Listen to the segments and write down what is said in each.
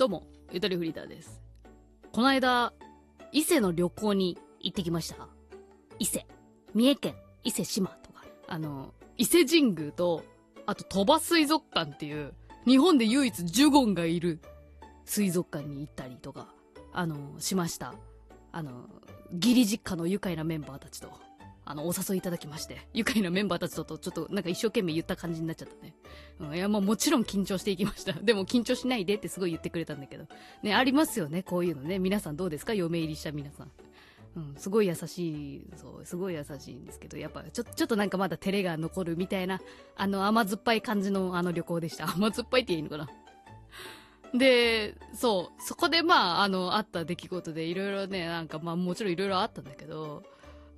どうも、ゆとりフリーターです。この間、伊勢の旅行に行ってきました。伊勢。三重県伊勢志摩とか。あの、伊勢神宮と、あと鳥羽水族館っていう、日本で唯一ジュゴンがいる水族館に行ったりとか、あの、しました。あの、義理実家の愉快なメンバーたちと、あの、お誘いいただきまして、愉快なメンバーたちと、ちょっとなんか一生懸命言った感じになっちゃったね。うん、いや、まあもちろん緊張していきました。でも緊張しないでってすごい言ってくれたんだけど。ね、ありますよね、こういうのね。皆さんどうですか？嫁入りした皆さん。うん、すごい優しい、そう、すごい優しいんですけど、やっぱちょ、ちょっとなんかまだ照れが残るみたいな、あの甘酸っぱい感じのあの旅行でした。甘酸っぱいって言いいのかな？で、そう、そこでまあ、あの、あった出来事でいろいろね、なんかまあもちろんいろいろあったんだけど、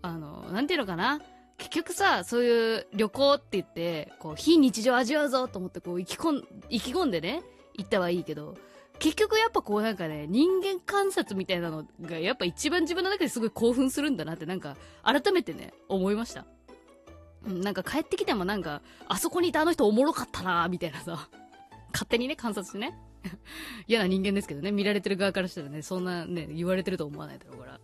あの、なんていうのかな？結局さ、そういう旅行って言って、こう、非日常味わうぞと思って、こう、意気込ん、意気込んでね、行ったはいいけど、結局やっぱこうなんかね、人間観察みたいなのが、やっぱ一番自分の中ですごい興奮するんだなって、なんか、改めてね、思いました。うん、なんか帰ってきてもなんか、あそこにいたあの人おもろかったなみたいなさ、勝手にね、観察してね。嫌な人間ですけどね、見られてる側からしたらね、そんなね、言われてると思わないだろうから。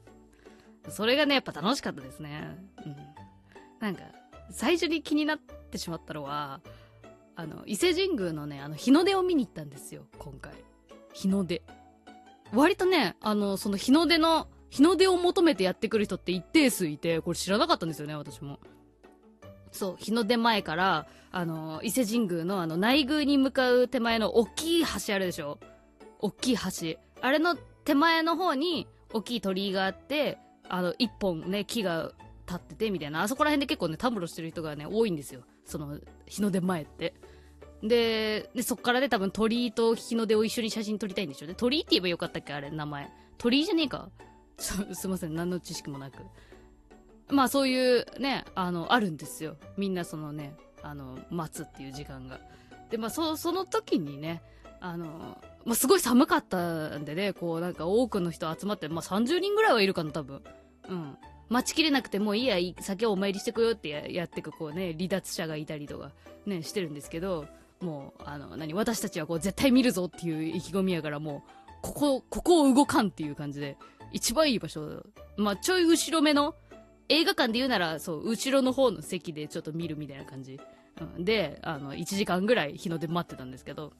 それがね、やっぱ楽しかったですね。うん。なんか、最初に気になってしまったのは、あの、伊勢神宮のね、あの、日の出を見に行ったんですよ、今回。日の出。割とね、あの、その日の出の、日の出を求めてやってくる人って一定数いて、これ知らなかったんですよね、私も。そう、日の出前から、あの、伊勢神宮のあの、内宮に向かう手前の大きい橋あるでしょ？大きい橋。あれの手前の方に、大きい鳥居があって、あの、一本ね、木が立ってて、みたいな。あそこら辺で結構ね、たむろしてる人がね、多いんですよ。その、日の出前って。で、で、そっからで多分鳥居と日の出を一緒に写真撮りたいんでしょうね。鳥居って言えばよかったっけあれ、名前。鳥居じゃねえかす、すいません、何の知識もなく。まあそういうね、あの、あるんですよ。みんなそのね、あの、待つっていう時間が。で、まあそ、その時にね、あの、まあすごい寒かったんでね、こうなんか多くの人集まって、まあ30人ぐらいはいるかな、多分。うん。待ちきれなくてもういいや、いい先お参りしてこようってやってく、こうね、離脱者がいたりとか、ね、してるんですけど、もう、あの、何、私たちはこう絶対見るぞっていう意気込みやからもう、ここ、ここを動かんっていう感じで、一番いい場所、まあちょい後ろ目の、映画館で言うなら、そう、後ろの方の席でちょっと見るみたいな感じ。うん、で、あの、1時間ぐらい日の出待ってたんですけど、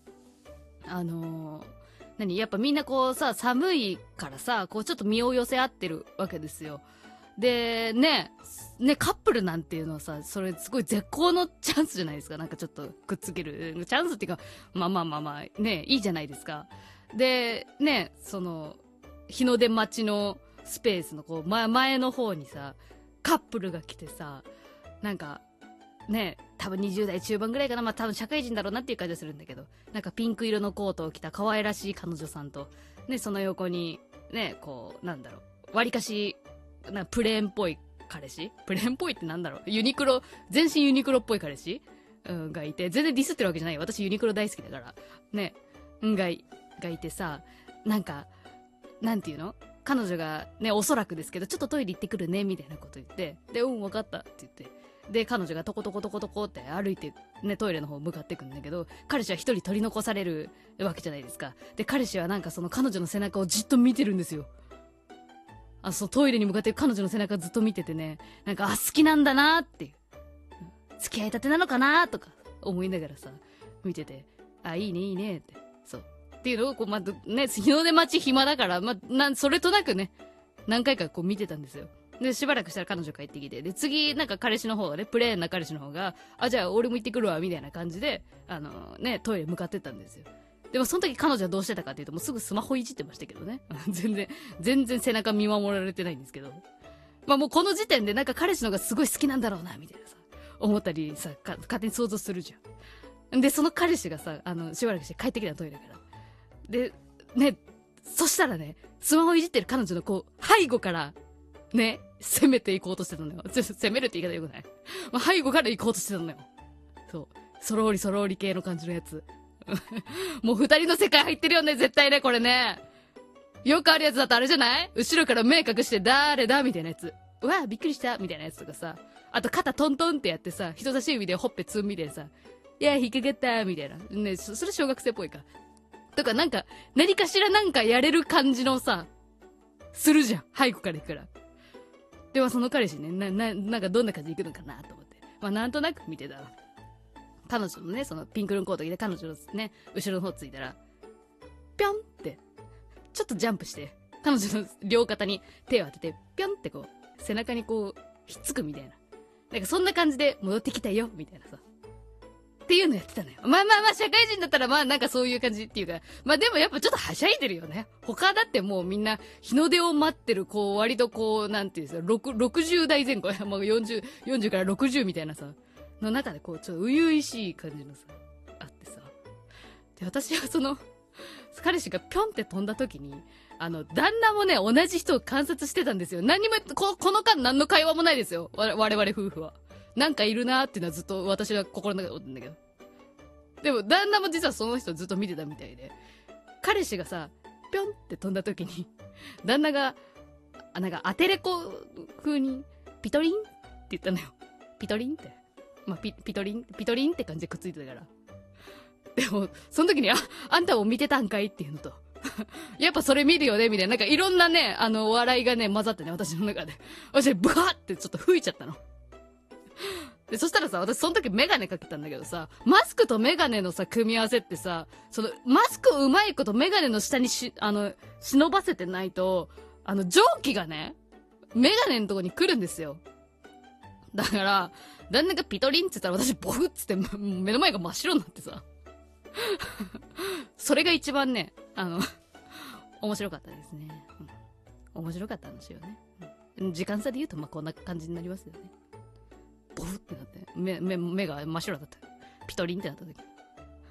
あのー何？やっぱみんなこうさ、寒いからさ、こうちょっと身を寄せ合ってるわけですよ。で、ね、ね、カップルなんていうのはさ、それすごい絶好のチャンスじゃないですか。なんかちょっとくっつける。チャンスっていうか、まあまあまあまあ、ね、いいじゃないですか。で、ね、その、日の出待ちのスペースのこう、前、前の方にさ、カップルが来てさ、なんか、ね、多分20代中盤ぐらいかな。まあ多分社会人だろうなっていう感じがするんだけど、なんかピンク色のコートを着た可愛らしい彼女さんと、ね、その横に、ね、こう、なんだろう、割かし、なかプレーンっぽい彼氏？プレーンっぽいってなんだろう？ユニクロ、全身ユニクロっぽい彼氏？うん、がいて、全然ディスってるわけじゃない。私ユニクロ大好きだから。ね、うんがい、がいてさ、なんか、なんていうの？彼女がね、おそらくですけど、ちょっとトイレ行ってくるね、みたいなこと言って、で、うん、わかったって言って、で、彼女がトコトコトコトコって歩いて、ね、トイレの方向かってくんだけど、彼氏は一人取り残されるわけじゃないですか。で、彼氏はなんかその彼女の背中をじっと見てるんですよ。あ、そう、トイレに向かって彼女の背中ずっと見ててね、なんか、あ、好きなんだなっていう。付き合いたてなのかなとか思いながらさ、見てて、あ、いいね、いいねって。そう。っていうのを、こう、まあ、ね、日の出待ち暇だから、ま、それとなくね、何回かこう見てたんですよ。で、しばらくしたら彼女帰ってきて、で、次、なんか彼氏の方がね、プレーンな彼氏の方が、あ、じゃあ俺も行ってくるわ、みたいな感じで、あの、ね、トイレ向かってったんですよ。でもその時彼女はどうしてたかっていうと、もうすぐスマホいじってましたけどね。全然、全然背中見守られてないんですけど。まあもうこの時点でなんか彼氏の方がすごい好きなんだろうな、みたいなさ、思ったりさ、か勝手に想像するじゃん。で、その彼氏がさ、あの、しばらくして帰ってきたのトイレから。で、ね、そしたらね、スマホいじってる彼女のこう、背後から、ね、攻めていこうとしてたのよ。攻めるって言い方よくない？まあ、背後から行こうとしてたのよ。そう。そろーりそろーり系の感じのやつ。もう二人の世界入ってるよね、絶対ね、これね。よくあるやつだとあれじゃない？後ろから目隠して、誰だ？みたいなやつ。うわびっくりしたみたいなやつとかさ。あと肩トントンってやってさ、人差し指でほっぺツンみたいなさ。いや、引っかかったみたいな。ね、そそれ小学生っぽいか。とかなんか、何かしらなんかやれる感じのさ、するじゃん。背後から行くから。ではその彼氏ね、な、な、なんかどんな感じで行くのかなと思って。まあなんとなく見てたら。彼女のね、そのピンクルのコート着て彼女のね、後ろの方ついたら、ぴょんって、ちょっとジャンプして、彼女の両肩に手を当てて、ぴょんってこう、背中にこう、ひっつくみたいな。なんかそんな感じで戻ってきたよ、みたいなさ。っていうのやってたのよ。まあまあまあ、社会人だったらまあなんかそういう感じっていうか、まあでもやっぱちょっとはしゃいでるよね。他だってもうみんな日の出を待ってる、こう割とこう、なんていうんですか、60代前後、まあ40、40から60みたいなさ、の中でこう、ちょっと初々しい感じのさ、あってさ。で、私はその、彼氏がぴょんって飛んだ時に、あの、旦那もね、同じ人を観察してたんですよ。何も、こ、この間何の会話もないですよ。我々夫婦は。なんかいるなーっていうのはずっと私は心の中で思ってんだけど。でも、旦那も実はその人ずっと見てたみたいで。彼氏がさ、ぴょんって飛んだ時に、旦那が、あ、なんかアテレコ風に、ピトリンって言ったのよ。ピトリンって。まあ、ピ、ピトリン、ピトリンって感じでくっついてたから。でも、その時に、あ、あんたも見てたんかいっていうのと、やっぱそれ見るよねみたいな。なんかいろんなね、あの、笑いがね、混ざってね、私の中で。私、ブワーってちょっと吹いちゃったの。で、そしたらさ、私その時メガネかけたんだけどさ、マスクとメガネのさ、組み合わせってさ、その、マスクうまいことメガネの下にし、あの、忍ばせてないと、あの、蒸気がね、メガネのとこに来るんですよ。だから、旦那がピトリンって言ったら私ボフっつって目の前が真っ白になってさ。それが一番ね、あの面白かったですね。面白かった話よね。うん、時間差で言うと、まあ、こんな感じになりますよね。目、目、目が真っ白だった。ピトリンってなった時。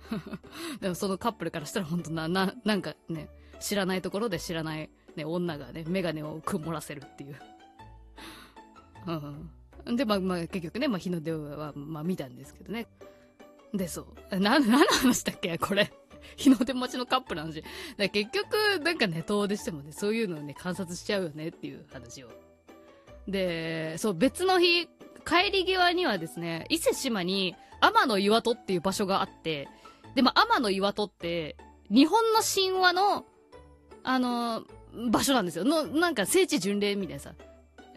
でもそのカップルからしたら本当な、な、なんかね、知らないところで知らないね、女がね、メガネを曇らせるっていう。うん。で、まあ、まあ、結局ね、まあ、日の出は、まあ、見たんですけどね。で、そう。な、何の話だっけこれ。日の出待ちのカップルの話。だ結局、なんかね、遠出してもね、そういうのをね、観察しちゃうよねっていう話を。で、そう、別の日、帰り際にはですね、伊勢島に天の岩戸っていう場所があって、で、まあ、天の岩戸って、日本の神話の、あのー、場所なんですよ。の、なんか聖地巡礼みたいなさ。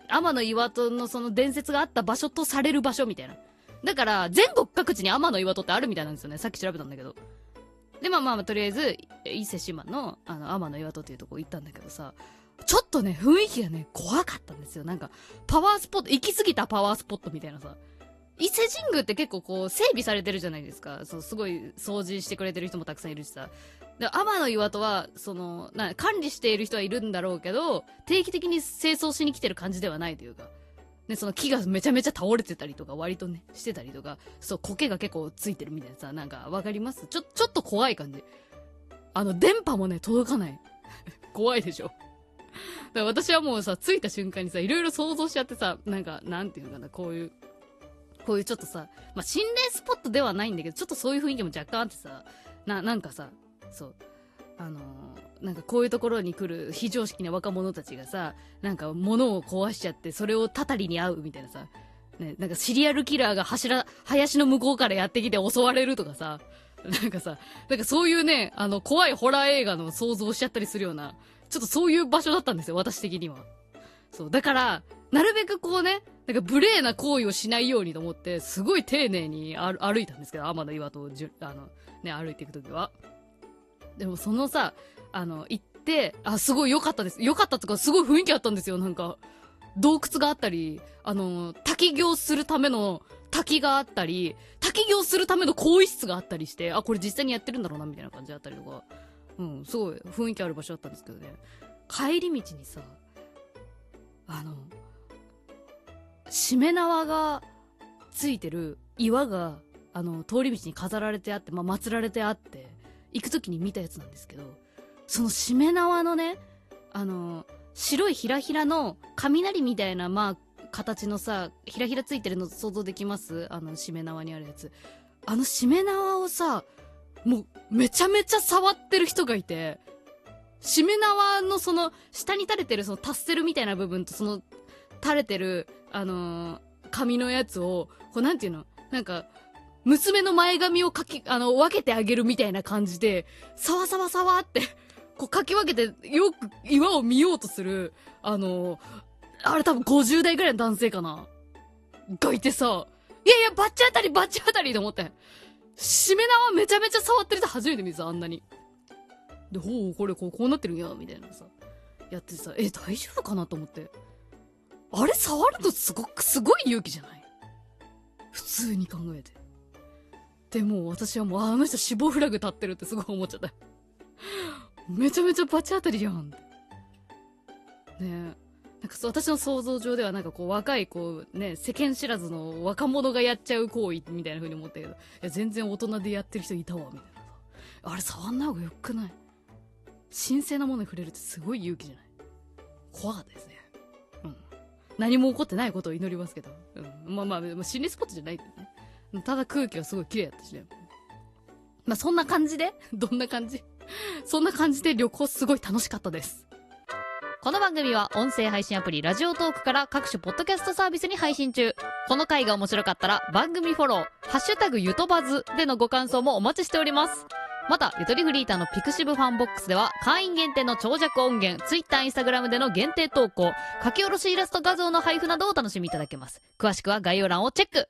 天の岩戸のその伝説があった場所とされる場所みたいな。だから、全国各地に天の岩戸ってあるみたいなんですよね。さっき調べたんだけど。で、まあまあ、とりあえず、伊勢島の、あの、天の岩戸っていうとこ行ったんだけどさ、ちょっとね、雰囲気がね、怖かったんですよ。なんか、パワースポット、行き過ぎたパワースポットみたいなさ。伊勢神宮って結構こう、整備されてるじゃないですか。そう、すごい掃除してくれてる人もたくさんいるしさ。で、天の岩戸は、その、な、管理している人はいるんだろうけど、定期的に清掃しに来てる感じではないというか。ね、その木がめちゃめちゃ倒れてたりとか、割とね、してたりとか、そう、苔が結構ついてるみたいなさ、なんか、わかります？ちょ、ちょっと怖い感じ。あの、電波もね、届かない。怖いでしょから私はもうさ、着いた瞬間にさ、いろいろ想像しちゃってさ、なんか、なんていうのかな、こういう、こういうちょっとさ、まあ、心霊スポットではないんだけど、ちょっとそういう雰囲気も若干あってさ、な、なんかさ、そう、あのー、なんかこういうところに来る非常識な若者たちがさ、なんか物を壊しちゃって、それをたたりに会うみたいなさ、ね、なんかシリアルキラーが柱、林の向こうからやってきて襲われるとかさ、なんかさ、なんかそういうね、あの、怖いホラー映画の想像しちゃったりするような、ちょっとそういう場所だったんですよ、私的には。そう。だから、なるべくこうね、なんか無礼な行為をしないようにと思って、すごい丁寧に歩いたんですけど、天の岩とじゅ、あの、ね、歩いていくときは。でもそのさ、あの、行って、あ、すごい良かったです。良かったとか、すごい雰囲気あったんですよ、なんか。洞窟があったり、あの、滝行するための滝があったり、滝行するための更衣室があったりして、あ、これ実際にやってるんだろうな、みたいな感じだったりとか。うん、すごい雰囲気ある場所だったんですけどね。帰り道にさ、あの、しめ縄がついてる岩が、あの、通り道に飾られてあって、まあ、祀られてあって、行く時に見たやつなんですけど、そのしめ縄のね、あの、白いひらひらの雷みたいな、まあ、形のさ、ひらひらついてるの想像できます？あの、しめ縄にあるやつ。あのしめ縄をさ、もう、めちゃめちゃ触ってる人がいて、しめ縄のその、下に垂れてるそのタッセルみたいな部分と、その、垂れてる、あのー、紙のやつを、こうなんていうの？なんか、娘の前髪をかき、あの、分けてあげるみたいな感じで、さわさわさわって、こうかき分けて、よく岩を見ようとする、あの、あれ多分50代ぐらいの男性かな？がいてさ、いやいや、バッチ当たり、バッチ当たりと思って。しめ縄めちゃめちゃ触ってる人初めて見た、あんなに。で、ほう、これこう、こうなってるんや、みたいなさ。やってさ、え、大丈夫かなと思って。あれ触るのすごく、すごい勇気じゃない？普通に考えて。でも私はもう、あの人死亡フラグ立ってるってすごい思っちゃった。めちゃめちゃバチ当たりやん。ねえ。なんか私の想像上ではなんかこう若いこうね、世間知らずの若者がやっちゃう行為みたいな風に思ったけど、いや全然大人でやってる人いたわ、みたいな。あれ触んな方がよくない神聖なものに触れるってすごい勇気じゃない怖かったですね。うん。何も起こってないことを祈りますけど。うん。まあまあ、心理スポットじゃないけどね。ただ空気はすごい綺麗だったしね。まあ、そんな感じでどんな感じそんな感じで旅行すごい楽しかったです。この番組は音声配信アプリラジオトークから各種ポッドキャストサービスに配信中。この回が面白かったら番組フォロー、ハッシュタグゆとばずでのご感想もお待ちしております。また、ゆとりフリーターのピクシブファンボックスでは会員限定の長尺音源、ツイッター、インスタグラムでの限定投稿、書き下ろしイラスト画像の配布などをお楽しみいただけます。詳しくは概要欄をチェック